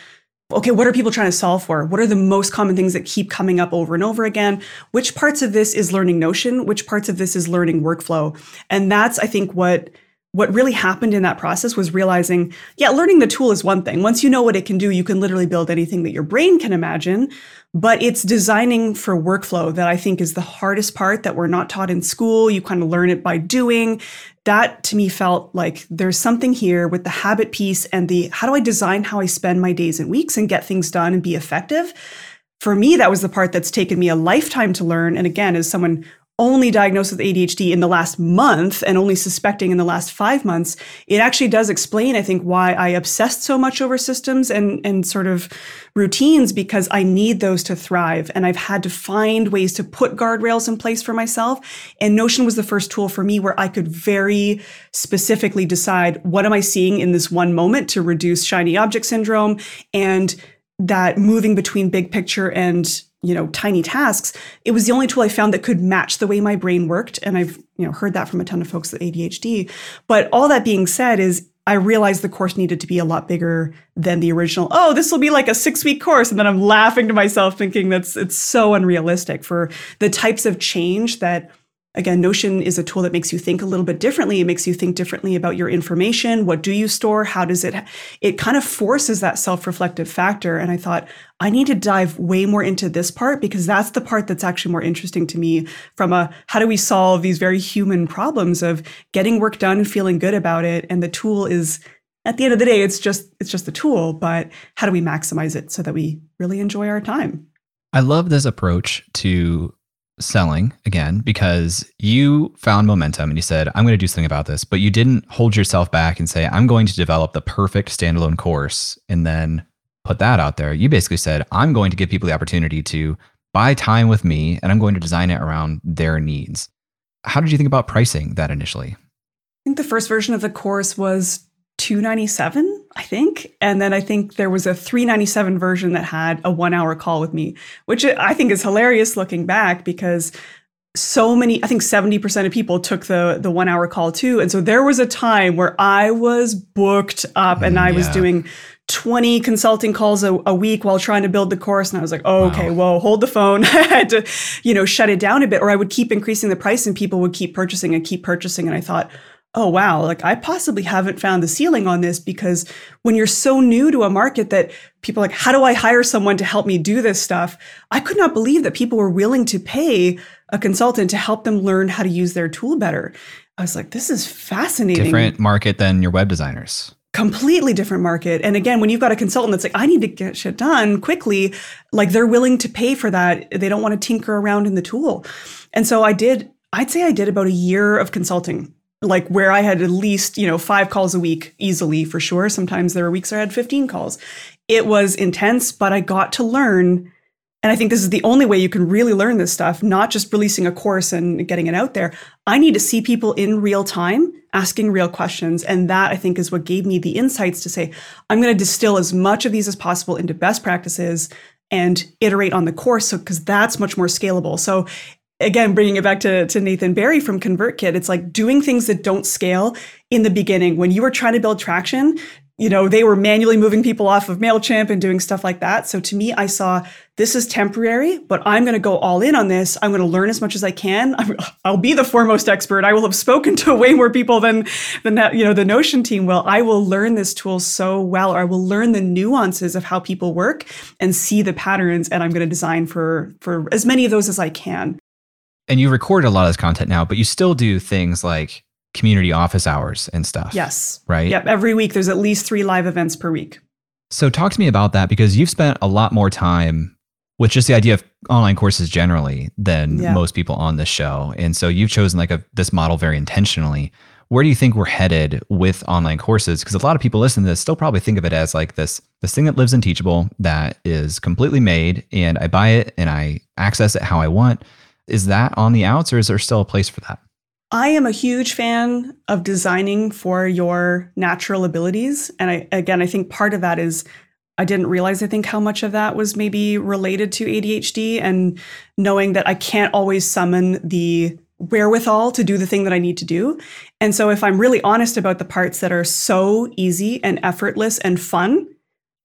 Okay, what are people trying to solve for? What are the most common things that keep coming up over and over again? Which parts of this is learning Notion? Which parts of this is learning workflow? And that's, I think, what what really happened in that process was realizing, yeah, learning the tool is one thing. Once you know what it can do, you can literally build anything that your brain can imagine. But it's designing for workflow that I think is the hardest part that we're not taught in school. You kind of learn it by doing. That to me felt like there's something here with the habit piece and the how do I design how I spend my days and weeks and get things done and be effective. For me, that was the part that's taken me a lifetime to learn. And again, as someone only diagnosed with ADHD in the last month and only suspecting in the last five months, it actually does explain, I think, why I obsessed so much over systems and, and sort of routines because I need those to thrive. And I've had to find ways to put guardrails in place for myself. And Notion was the first tool for me where I could very specifically decide what am I seeing in this one moment to reduce shiny object syndrome and that moving between big picture and you know tiny tasks it was the only tool i found that could match the way my brain worked. And i've you know heard that from a ton of folks with adhd but all that being said is i realized the course needed to be a lot bigger than the original oh this will be like a six week course. And then i'm laughing to myself thinking that's it's so unrealistic for the types of change that Again, Notion is a tool that makes you think a little bit differently. It makes you think differently about your information. What do you store? How does it? It kind of forces that self reflective factor. And I thought, I need to dive way more into this part because that's the part that's actually more interesting to me from a how do we solve these very human problems of getting work done and feeling good about it. And the tool is at the end of the day, it's just it's just a tool, but how do we maximize it so that we really enjoy our time? I love this approach to selling again because you found momentum and you said, I'm going to do something about this, but you didn't hold yourself back and say, I'm going to develop the perfect standalone course and then put that out there. You basically said, I'm going to give people the opportunity to buy time with me and I'm going to design it around their needs. How did you think about pricing that initially? I think the first version of the course was 297 i think. And then i think there was a 397 version that had a one hour call with me which i think is hilarious looking back because so many i think 70% of people took the the one hour call too. And so there was a time where i was booked up and i was doing 20 consulting calls a, a, week while trying to build the course. And i was like oh, okay wow. whoa hold the phone. I had to you know shut it down a bit or i would keep increasing the price and people would keep purchasing and keep purchasing. And i thought oh wow like i possibly haven't found the ceiling on this because when you're so new to a market that people like how do i hire someone to help me do this stuff? I could not believe that people were willing to pay a consultant to help them learn how to use their tool better. I was like this is fascinating. Different market than your web designers. Completely different market. And again when you've got a consultant that's like i need to get shit done quickly like they're willing to pay for that. They don't want to tinker around in the tool. And so i did i'd say i did about a year of consulting like where I had at least, you know, five calls a week easily for sure. Sometimes there were weeks I had 15 calls. It was intense, but I got to learn. And I think this is the only way you can really learn this stuff, not just releasing a course and getting it out there. I need to see people in real time asking real questions. And that I think is what gave me the insights to say, I'm going to distill as much of these as possible into best practices and iterate on the course so because that's much more scalable so again bringing it back to, to nathan barry from convertkit it's like doing things that don't scale in the beginning. When you were trying to build traction you know they were manually moving people off of mailchimp and doing stuff like that. So to me i saw this is temporary but i'm going to go all in on this. I'm going to learn as much as i can. I'll be the foremost expert. I will have spoken to way more people than than you know the notion team will. I will learn this tool so well. Or i will learn the nuances of how people work and see the patterns and i'm going to design for for as many of those as i can and you record a lot of this content now, but you still do things like community office hours and stuff. Yes. Right. Yep. Every week, there's at least three live events per week. So, talk to me about that because you've spent a lot more time with just the idea of online courses generally than yeah. most people on this show. And so, you've chosen like a, this model very intentionally. Where do you think we're headed with online courses? Because a lot of people listening to this still probably think of it as like this this thing that lives in Teachable that is completely made, and I buy it and I access it how I want. Is that on the outs or is there still a place for that? I am a huge fan of designing for your natural abilities. And I, again, I think part of that is I didn't realize, I think, how much of that was maybe related to ADHD and knowing that I can't always summon the wherewithal to do the thing that I need to do. And so, if I'm really honest about the parts that are so easy and effortless and fun,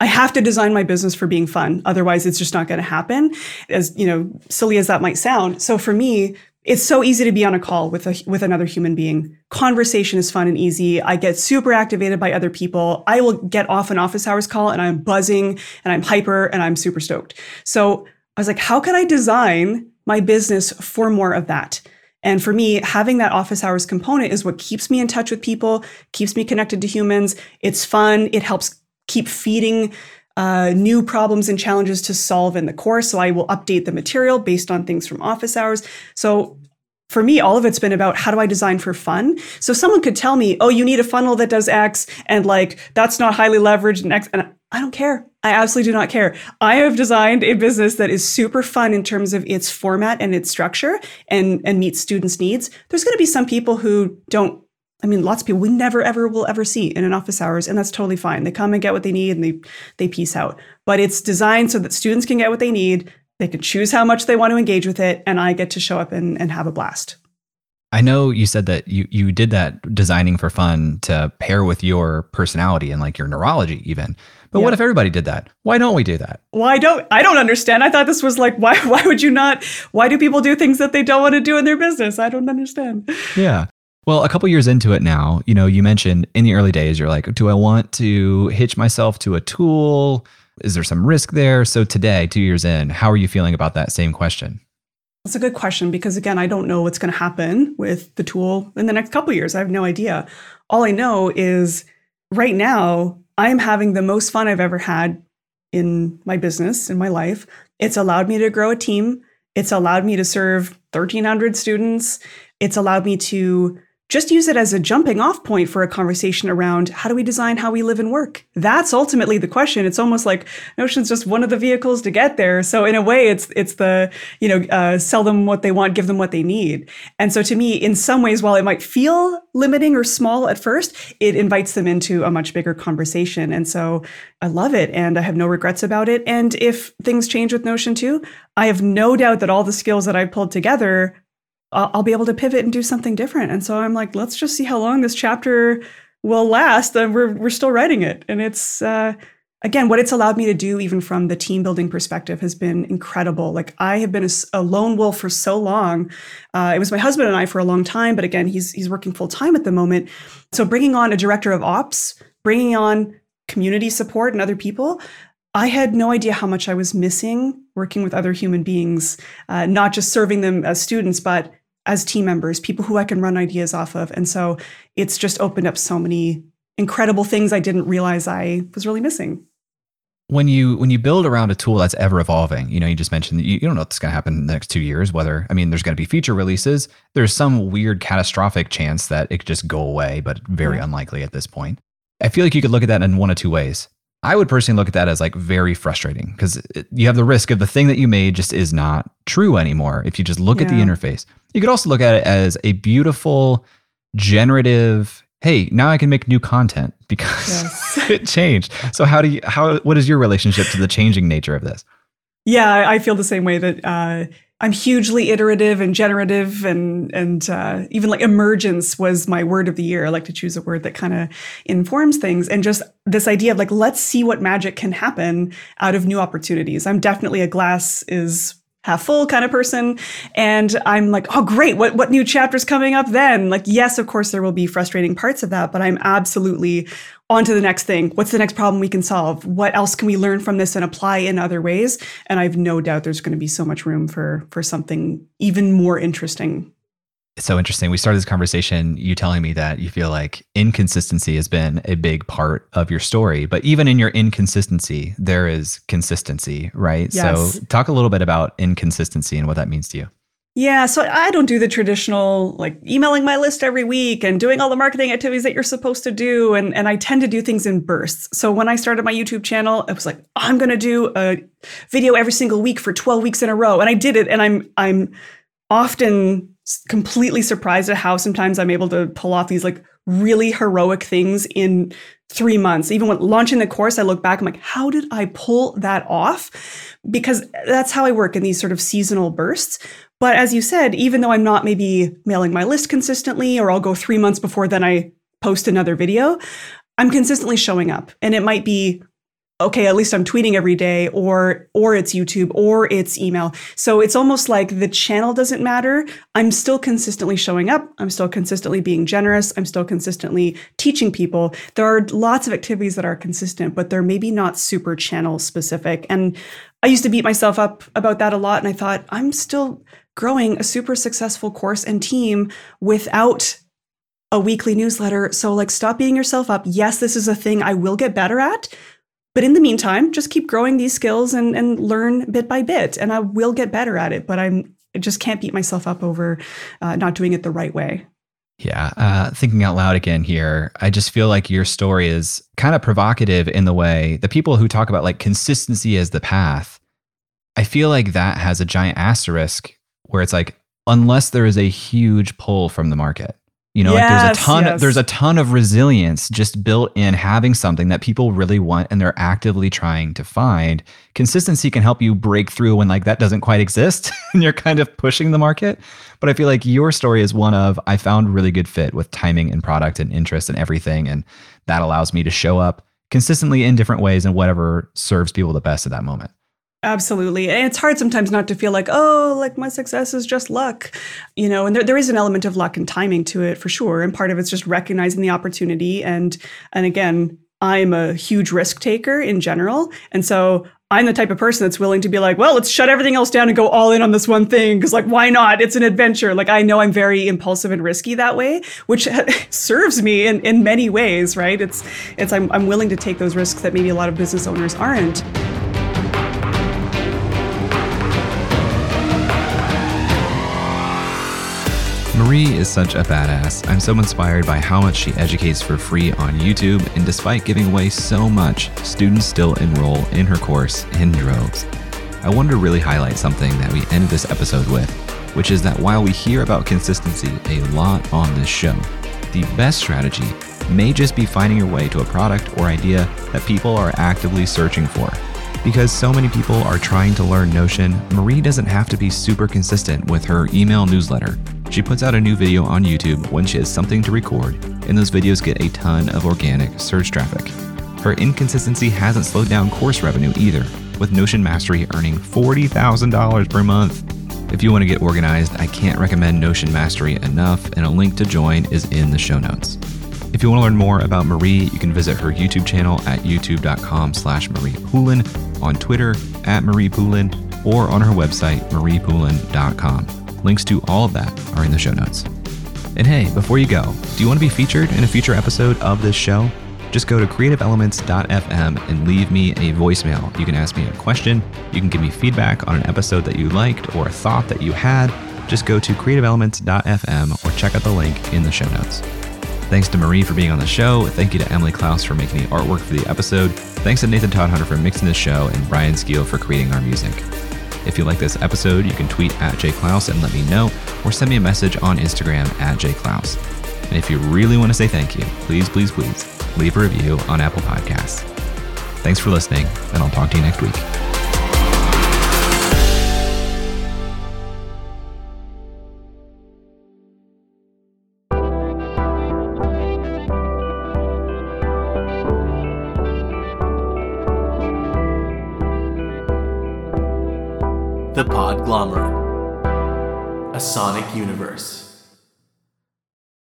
I have to design my business for being fun. Otherwise, it's just not going to happen. As you know, silly as that might sound. So for me, it's so easy to be on a call with a with another human being. Conversation is fun and easy. I get super activated by other people. I will get off an office hours call and I'm buzzing and I'm hyper and I'm super stoked. So I was like, how can I design my business for more of that? And for me, having that office hours component is what keeps me in touch with people, keeps me connected to humans. It's fun. It helps keep feeding uh, new problems and challenges to solve in the course. So I will update the material based on things from office hours. So for me, all of it's been about how do I design for fun? So someone could tell me, oh, you need a funnel that does X and like that's not highly leveraged and X. And I don't care. I absolutely do not care. I have designed a business that is super fun in terms of its format and its structure and, and meets students' needs. There's going to be some people who don't I mean, lots of people we never ever will ever see in an office hours, and that's totally fine. They come and get what they need and they they piece out. But it's designed so that students can get what they need. They can choose how much they want to engage with it, and I get to show up and, and have a blast. I know you said that you you did that designing for fun to pair with your personality and like your neurology even. But yeah. what if everybody did that? Why don't we do that? Why don't I don't understand. I thought this was like why why would you not why do people do things that they don't want to do in their business? I don't understand. Yeah. Well, a couple years into it now, you know, you mentioned in the early days you're like, do I want to hitch myself to a tool? Is there some risk there? So today, 2 years in, how are you feeling about that same question? That's a good question because again, I don't know what's going to happen with the tool in the next couple years. I have no idea. All I know is right now I'm having the most fun I've ever had in my business, in my life. It's allowed me to grow a team. It's allowed me to serve 1,300 students. It's allowed me to just use it as a jumping off point for a conversation around how do we design how we live and work. That's ultimately the question. It's almost like notion's just one of the vehicles to get there. So in a way it's it's the you know uh, sell them what they want give them what they need. And so to me in some ways while it might feel limiting or small at first it invites them into a much bigger conversation. And so i love it and i have no regrets about it. And if things change with notion too i have no doubt that all the skills that i've pulled together I'll be able to pivot and do something different. And so I'm like, let's just see how long this chapter will last. And we're we're still writing it, and it's uh, again what it's allowed me to do, even from the team building perspective, has been incredible. Like I have been a, a lone wolf for so long. Uh, it was my husband and I for a long time, but again, he's he's working full time at the moment. So bringing on a director of ops, bringing on community support and other people. I had no idea how much I was missing working with other human beings, uh, not just serving them as students, but as team members, people who I can run ideas off of. And so it's just opened up so many incredible things I didn't realize I was really missing. When you when you build around a tool that's ever evolving, you know, you just mentioned that you, you don't know what's going to happen in the next two years. Whether I mean, there's going to be feature releases. There's some weird catastrophic chance that it could just go away, but very yeah. unlikely at this point. I feel like you could look at that in one of two ways. I would personally look at that as like very frustrating because you have the risk of the thing that you made just is not true anymore if you just look yeah. at the interface. You could also look at it as a beautiful, generative, hey, now I can make new content because yes. it changed. So how do you how what is your relationship to the changing nature of this? Yeah, I feel the same way that uh, I'm hugely iterative and generative, and and uh, even like emergence was my word of the year. I like to choose a word that kind of informs things, and just this idea of like let's see what magic can happen out of new opportunities. I'm definitely a glass is half full kind of person. And I'm like, oh, great. What, what new chapter's coming up then? Like, yes, of course, there will be frustrating parts of that, but I'm absolutely on to the next thing. What's the next problem we can solve? What else can we learn from this and apply in other ways? And I have no doubt there's going to be so much room for, for something even more interesting it's so interesting. We started this conversation, you telling me that you feel like inconsistency has been a big part of your story, but even in your inconsistency, there is consistency, right? Yes. So, talk a little bit about inconsistency and what that means to you. Yeah, so I don't do the traditional like emailing my list every week and doing all the marketing activities that you're supposed to do and and I tend to do things in bursts. So when I started my YouTube channel, it was like I'm going to do a video every single week for 12 weeks in a row and I did it and I'm I'm often completely surprised at how sometimes I'm able to pull off these like really heroic things in three months. Even when launching the course, I look back, I'm like, how did I pull that off? Because that's how I work in these sort of seasonal bursts. But as you said, even though I'm not maybe mailing my list consistently, or I'll go three months before then I post another video, I'm consistently showing up. And it might be okay at least i'm tweeting every day or or it's youtube or it's email. So it's almost like the channel doesn't matter. I'm still consistently showing up. I'm still consistently being generous. I'm still consistently teaching people. There are lots of activities that are consistent but they're maybe not super channel specific. And i used to beat myself up about that a lot and i thought i'm still growing a super successful course and team without a weekly newsletter. So, like, stop beating yourself up. Yes, this is a thing I will get better at, but in the meantime, just keep growing these skills and, and learn bit by bit. And I will get better at it, but I'm I just can't beat myself up over uh, not doing it the right way. Yeah. Uh, thinking out loud again here, I just feel like your story is kind of provocative in the way the people who talk about like consistency as the path, I feel like that has a giant asterisk where it's like, unless there is a huge pull from the market. You know, yes, like there's a ton yes. there's a ton of resilience just built in having something that people really want and they're actively trying to find. Consistency can help you break through when like that doesn't quite exist and you're kind of pushing the market. But I feel like your story is one of I found really good fit with timing and product and interest and everything and that allows me to show up consistently in different ways and whatever serves people the best at that moment. Absolutely. And it's hard sometimes not to feel like, oh, like my success is just luck, you know, and there, there is an element of luck and timing to it for sure. And part of it's just recognizing the opportunity. And, and again, I'm a huge risk taker in general. And so I'm the type of person that's willing to be like, well, let's shut everything else down and go all in on this one thing. Cause like, why not? It's an adventure. Like, I know I'm very impulsive and risky that way, which serves me in, in many ways, right? It's, it's, I'm, I'm willing to take those risks that maybe a lot of business owners aren't. Marie is such a badass. I'm so inspired by how much she educates for free on YouTube, and despite giving away so much, students still enroll in her course in droves. I wanted to really highlight something that we ended this episode with, which is that while we hear about consistency a lot on this show, the best strategy may just be finding your way to a product or idea that people are actively searching for. Because so many people are trying to learn Notion, Marie doesn't have to be super consistent with her email newsletter she puts out a new video on YouTube when she has something to record, and those videos get a ton of organic search traffic. Her inconsistency hasn't slowed down course revenue either, with Notion Mastery earning $40,000 per month. If you want to get organized, I can't recommend Notion Mastery enough, and a link to join is in the show notes. If you want to learn more about Marie, you can visit her YouTube channel at youtube.com slash Marie Poulin, on Twitter at Marie Poulin, or on her website, mariepoulin.com. Links to all of that are in the show notes. And hey, before you go, do you want to be featured in a future episode of this show? Just go to creativeelements.fm and leave me a voicemail. You can ask me a question, you can give me feedback on an episode that you liked or a thought that you had. Just go to creativeelements.fm or check out the link in the show notes. Thanks to Marie for being on the show. Thank you to Emily Clouse for making the artwork for the episode. Thanks to Nathan Todhunter for mixing the show and Brian Skeel for creating our music. If you like this episode, you can tweet at jayclouse and let me know, or send me a message on Instagram at jayclouse. And if you really want to say thank you, please, please, please leave a review on Apple Podcasts. Thanks for listening, and I'll talk to you next week.